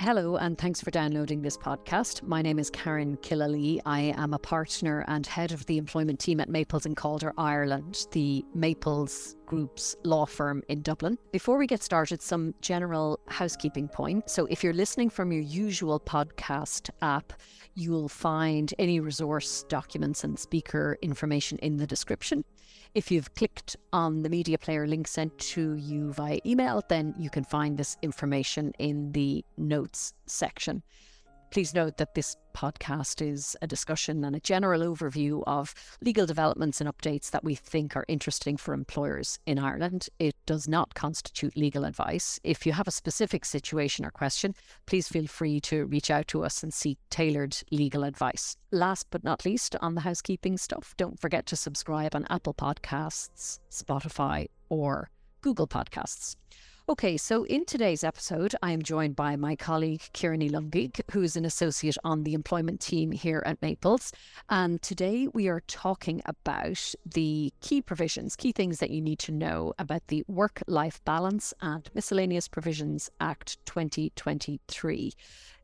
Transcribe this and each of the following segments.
Hello, and thanks for downloading this podcast. My name is Karen Killalea. I am a partner and head of the employment team at Maples and Calder Ireland, the Maples Group's law firm in Dublin. Before we get started, some general housekeeping points. So, if you're listening from your usual podcast app, you'll find any resource documents and speaker information in the description. If you've clicked on the media player link sent to you via email, then you can find this information in the notes section. Please note that this podcast is a discussion and a general overview of legal developments and updates that we think are interesting for employers in Ireland. It does not constitute legal advice. If you have a specific situation or question, please feel free to reach out to us and seek tailored legal advice. Last but not least, on the housekeeping stuff, don't forget to subscribe on Apple Podcasts, Spotify, or Google Podcasts. Okay, so in today's episode, I am joined by my colleague Ciara Ní Longaigh, who is an associate on the employment team here at Maples. And today we are talking about the key provisions, key things that you need to know about the Work Life Balance and Miscellaneous Provisions Act 2023.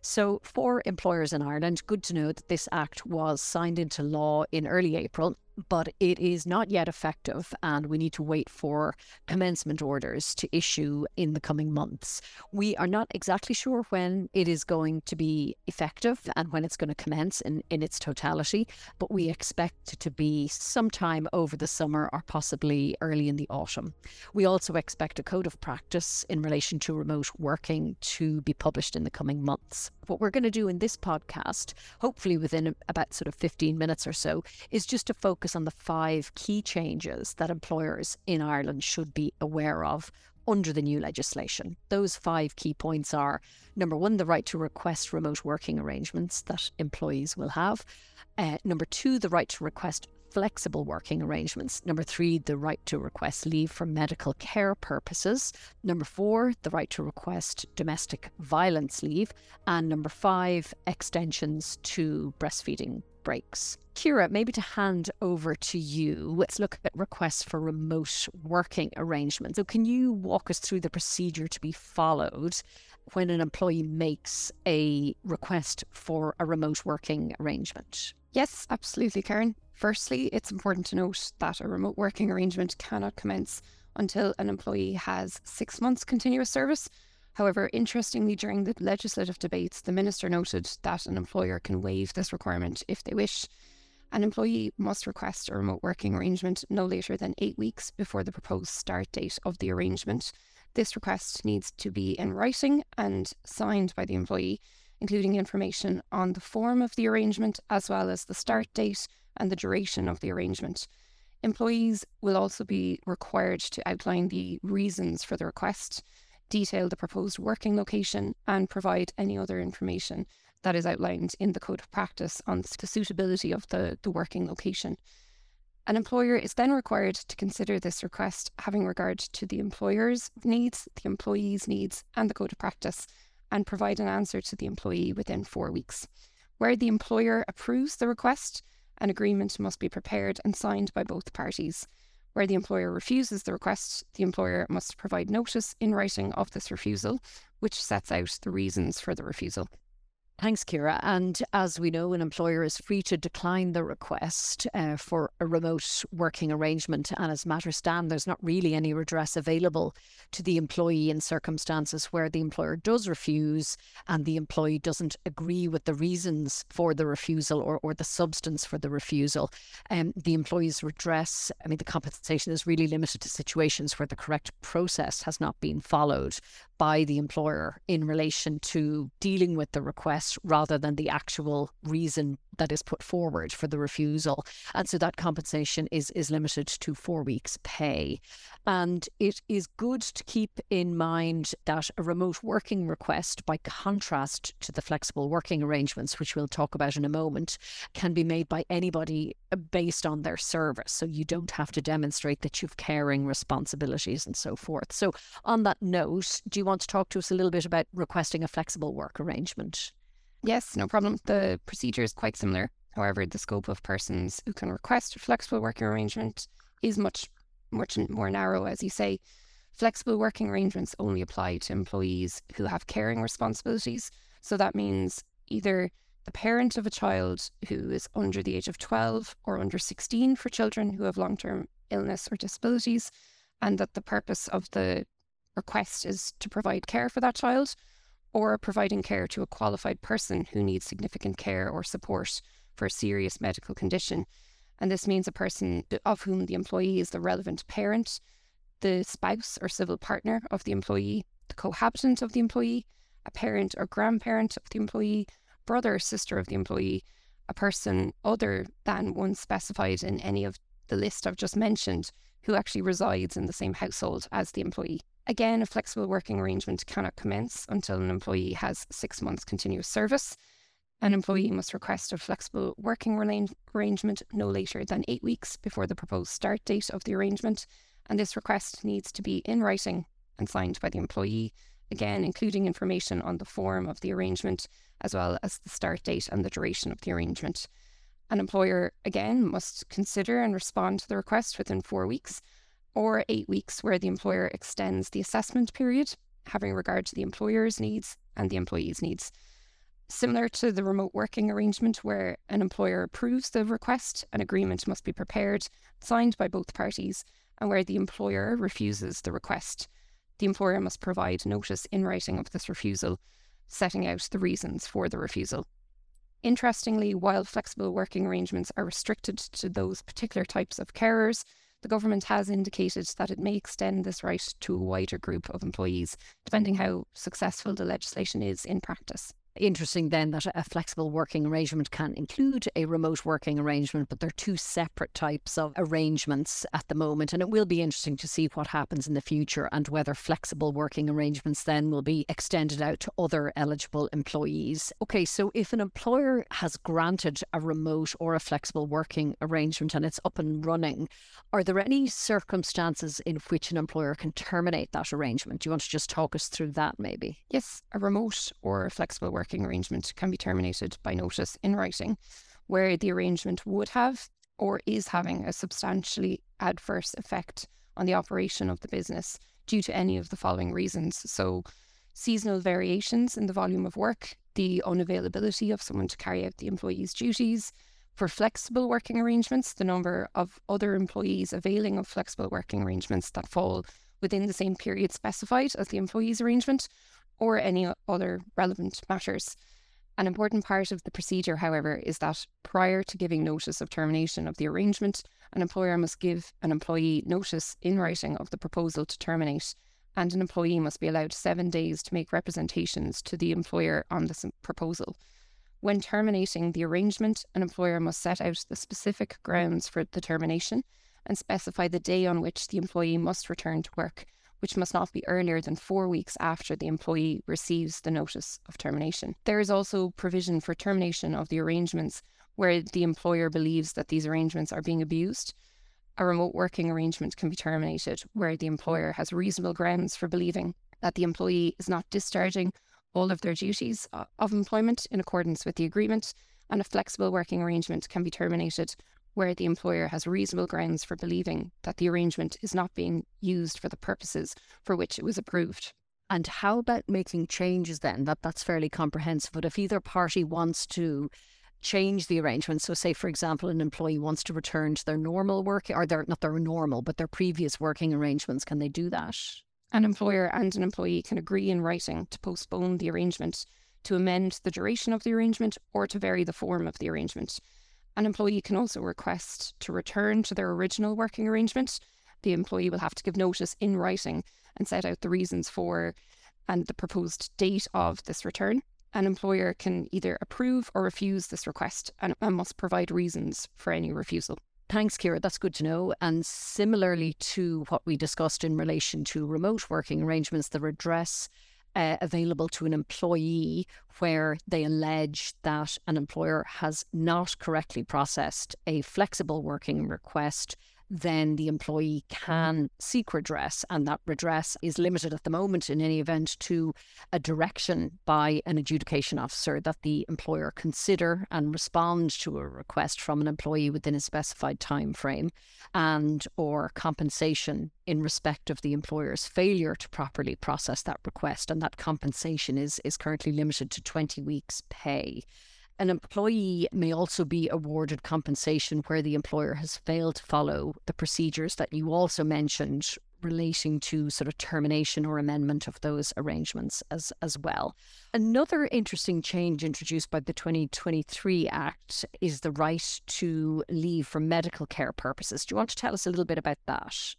So, for employers in Ireland, good to know that this act was signed into law in early April but it is not yet effective, and we need to wait for commencement orders to issue in the coming months. We are not exactly sure when it is going to be effective and when it's going to commence in, in its totality, but we expect it to be sometime over the summer or possibly early in the autumn. We also expect a code of practice in relation to remote working to be published in the coming months. What we're going to do in this podcast, hopefully within about sort of 15 minutes or so, is just to focus on the five key changes that employers in Ireland should be aware of under the new legislation. Those five key points are number one, the right to request remote working arrangements that employees will have. Uh, number two, the right to request flexible working arrangements. Number three, the right to request leave for medical care purposes. Number four, the right to request domestic violence leave. And number five, extensions to breastfeeding breaks. Ciara, maybe to hand over to you, let's look at requests for remote working arrangements. So, can you walk us through the procedure to be followed when an employee makes a request for a remote working arrangement? Yes, absolutely, Karen. Firstly, it's important to note that a remote working arrangement cannot commence until an employee has six months continuous service. However, interestingly, during the legislative debates, the minister noted that an employer can waive this requirement if they wish. An employee must request a remote working arrangement no later than eight weeks before the proposed start date of the arrangement. This request needs to be in writing and signed by the employee, including information on the form of the arrangement as well as the start date and the duration of the arrangement. Employees will also be required to outline the reasons for the request, detail the proposed working location, and provide any other information that is outlined in the Code of Practice on the suitability of the, the working location. An employer is then required to consider this request having regard to the employer's needs, the employee's needs, and the Code of Practice, and provide an answer to the employee within four weeks. Where the employer approves the request, an agreement must be prepared and signed by both parties. Where the employer refuses the request, the employer must provide notice in writing of this refusal, which sets out the reasons for the refusal. Thanks, Ciara. And as we know, an employer is free to decline the request uh, for a remote working arrangement. And as matters stand, there's not really any redress available to the employee in circumstances where the employer does refuse and the employee doesn't agree with the reasons for the refusal or, or the substance for the refusal. Um, the employee's redress, I mean, the compensation is really limited to situations where the correct process has not been followed by the employer in relation to dealing with the request rather than the actual reason that is put forward for the refusal. And so that compensation is, is limited to four weeks' pay. And it is good to keep in mind that a remote working request, by contrast to the flexible working arrangements, which we'll talk about in a moment, can be made by anybody uh, based on their service. So you don't have to demonstrate that you've caring responsibilities and so forth. So, on that note, do you want to talk to us a little bit about requesting a flexible work arrangement? Yes, no problem. The procedure is quite similar. However, the scope of persons who can request a flexible working arrangement is much much more narrow, as you say. Flexible working arrangements only apply to employees who have caring responsibilities. So that means either the parent of a child who is under the age of 12 or under 16 for children who have long term illness or disabilities, and that the purpose of the request is to provide care for that child or providing care to a qualified person who needs significant care or support for a serious medical condition. And this means a person of whom the employee is the relevant parent the spouse or civil partner of the employee, the cohabitant of the employee, a parent or grandparent of the employee, brother or sister of the employee, a person other than one specified in any of the list I've just mentioned who actually resides in the same household as the employee. Again, a flexible working arrangement cannot commence until an employee has six months continuous service. An employee must request a flexible working arrangement no later than eight weeks before the proposed start date of the arrangement, and this request needs to be in writing and signed by the employee, again, including information on the form of the arrangement, as well as the start date and the duration of the arrangement. An employer, again, must consider and respond to the request within four weeks or eight weeks, where the employer extends the assessment period, having regard to the employer's needs and the employee's needs. Similar to the remote working arrangement, where an employer approves the request, an agreement must be prepared, signed by both parties, and where the employer refuses the request. The employer must provide notice in writing of this refusal, setting out the reasons for the refusal. Interestingly, while flexible working arrangements are restricted to those particular types of carers, the government has indicated that it may extend this right to a wider group of employees, depending how successful the legislation is in practice interesting then that a flexible working arrangement can include a remote working arrangement, but they're two separate types of arrangements at the moment. And it will be interesting to see what happens in the future and whether flexible working arrangements then will be extended out to other eligible employees. Okay, so if an employer has granted a remote or a flexible working arrangement and it's up and running, are there any circumstances in which an employer can terminate that arrangement? Do you want to just talk us through that maybe? Yes, a remote or a flexible working working arrangement can be terminated by notice in writing, where the arrangement would have or is having a substantially adverse effect on the operation of the business due to any of the following reasons. So, seasonal variations in the volume of work, the unavailability of someone to carry out the employee's duties. For flexible working arrangements, the number of other employees availing of flexible working arrangements that fall within the same period specified as the employee's arrangement, or any other relevant matters. An important part of the procedure, however, is that prior to giving notice of termination of the arrangement, an employer must give an employee notice in writing of the proposal to terminate, and an employee must be allowed seven days to make representations to the employer on this proposal. When terminating the arrangement, an employer must set out the specific grounds for the termination and specify the day on which the employee must return to work which must not be earlier than four weeks after the employee receives the notice of termination. There is also provision for termination of the arrangements where the employer believes that these arrangements are being abused. A remote working arrangement can be terminated where the employer has reasonable grounds for believing that the employee is not discharging all of their duties uh, of employment in accordance with the agreement, and a flexible working arrangement can be terminated where the employer has reasonable grounds for believing that the arrangement is not being used for the purposes for which it was approved. And how about making changes then? That that's fairly comprehensive. But if either party wants to change the arrangement, so say for example an employee wants to return to their normal work or their not their normal, but their previous working arrangements, can they do that? An employer and an employee can agree in writing to postpone the arrangement, to amend the duration of the arrangement, or to vary the form of the arrangement. An employee can also request to return to their original working arrangement. The employee will have to give notice in writing and set out the reasons for and the proposed date of this return. An employer can either approve or refuse this request and, and must provide reasons for any refusal. Thanks, Ciara. That's good to know. And similarly to what we discussed in relation to remote working arrangements, the redress uh, available to an employee where they allege that an employer has not correctly processed a flexible working request then the employee can seek redress. And that redress is limited at the moment, in any event, to a direction by an adjudication officer that the employer consider and respond to a request from an employee within a specified time frame and or compensation in respect of the employer's failure to properly process that request. And that compensation is, is currently limited to 20 weeks' pay. An employee may also be awarded compensation where the employer has failed to follow the procedures that you also mentioned relating to sort of termination or amendment of those arrangements as, as well. Another interesting change introduced by the 2023 Act is the right to leave for medical care purposes. Do you want to tell us a little bit about that?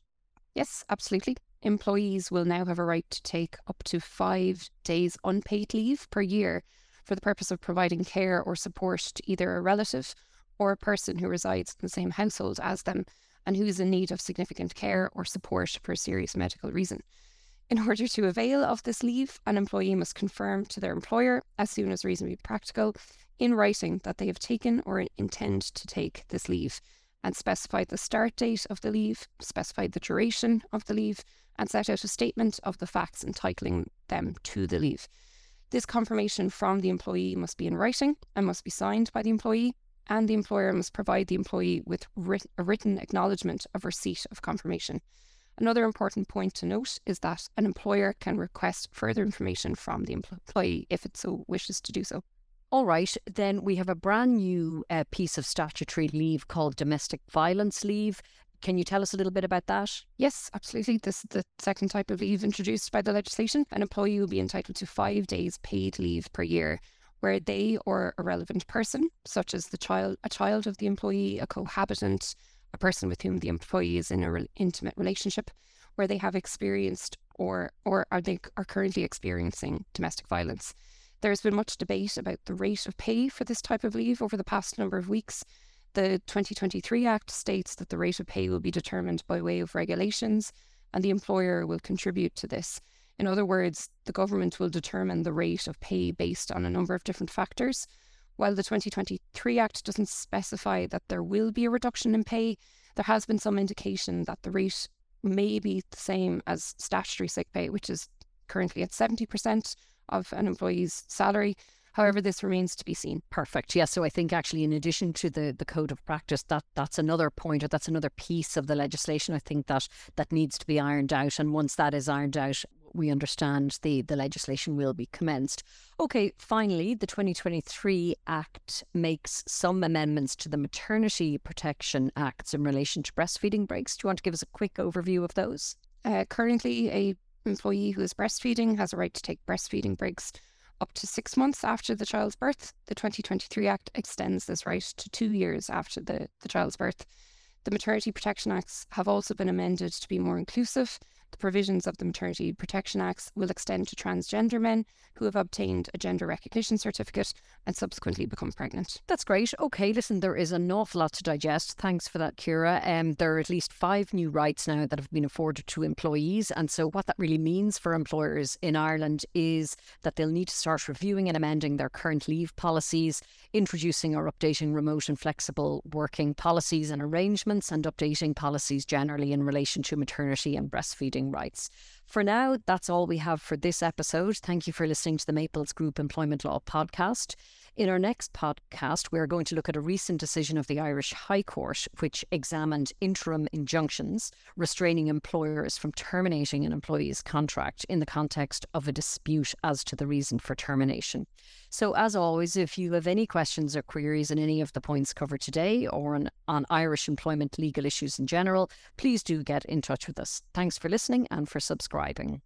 Yes, absolutely. Employees will now have a right to take up to five days unpaid leave per year for the purpose of providing care or support to either a relative or a person who resides in the same household as them and who is in need of significant care or support for a serious medical reason. In order to avail of this leave, an employee must confirm to their employer, as soon as reasonably practical, in writing that they have taken or intend to take this leave, and specify the start date of the leave, specify the duration of the leave, and set out a statement of the facts entitling them to the leave. This confirmation from the employee must be in writing and must be signed by the employee, and the employer must provide the employee with writ- a written acknowledgement of receipt of confirmation. Another important point to note is that an employer can request further information from the employee if it so wishes to do so. All right, then we have a brand new uh, piece of statutory leave called domestic violence leave. Can you tell us a little bit about that? Yes, absolutely. This is the second type of leave introduced by the legislation. An employee will be entitled to five days paid leave per year where they or a relevant person, such as the child, a child of the employee, a cohabitant, a person with whom the employee is in an re- intimate relationship, where they have experienced or or are they are currently experiencing domestic violence. There has been much debate about the rate of pay for this type of leave over the past number of weeks, the 2023 Act states that the rate of pay will be determined by way of regulations and the employer will contribute to this. In other words, the government will determine the rate of pay based on a number of different factors. While the 2023 Act doesn't specify that there will be a reduction in pay, there has been some indication that the rate may be the same as statutory sick pay, which is currently at 70% of an employee's salary. However, this remains to be seen. Perfect. Yes. So I think actually, in addition to the, the code of practice, that that's another point or that's another piece of the legislation. I think that that needs to be ironed out. And once that is ironed out, we understand the, the legislation will be commenced. Okay, finally, the 2023 Act makes some amendments to the Maternity Protection Acts in relation to breastfeeding breaks. Do you want to give us a quick overview of those? Uh, currently, a employee who is breastfeeding has a right to take breastfeeding breaks up to six months after the child's birth. The 2023 Act extends this right to two years after the, the child's birth. The Maternity Protection Acts have also been amended to be more inclusive the provisions of the Maternity Protection Acts will extend to transgender men who have obtained a gender recognition certificate and subsequently become pregnant. That's great. Okay, listen, there is an awful lot to digest. Thanks for that, Ciara. Um, there are at least five new rights now that have been afforded to employees. And so, what that really means for employers in Ireland is that they'll need to start reviewing and amending their current leave policies, introducing or updating remote and flexible working policies and arrangements, and updating policies generally in relation to maternity and breastfeeding voting rights. For now, that's all we have for this episode. Thank you for listening to the Maples Group Employment Law podcast. In our next podcast, we're going to look at a recent decision of the Irish High Court, which examined interim injunctions restraining employers from terminating an employee's contract in the context of a dispute as to the reason for termination. So, as always, if you have any questions or queries on any of the points covered today or on, on Irish employment legal issues in general, please do get in touch with us. Thanks for listening and for subscribing. Writing.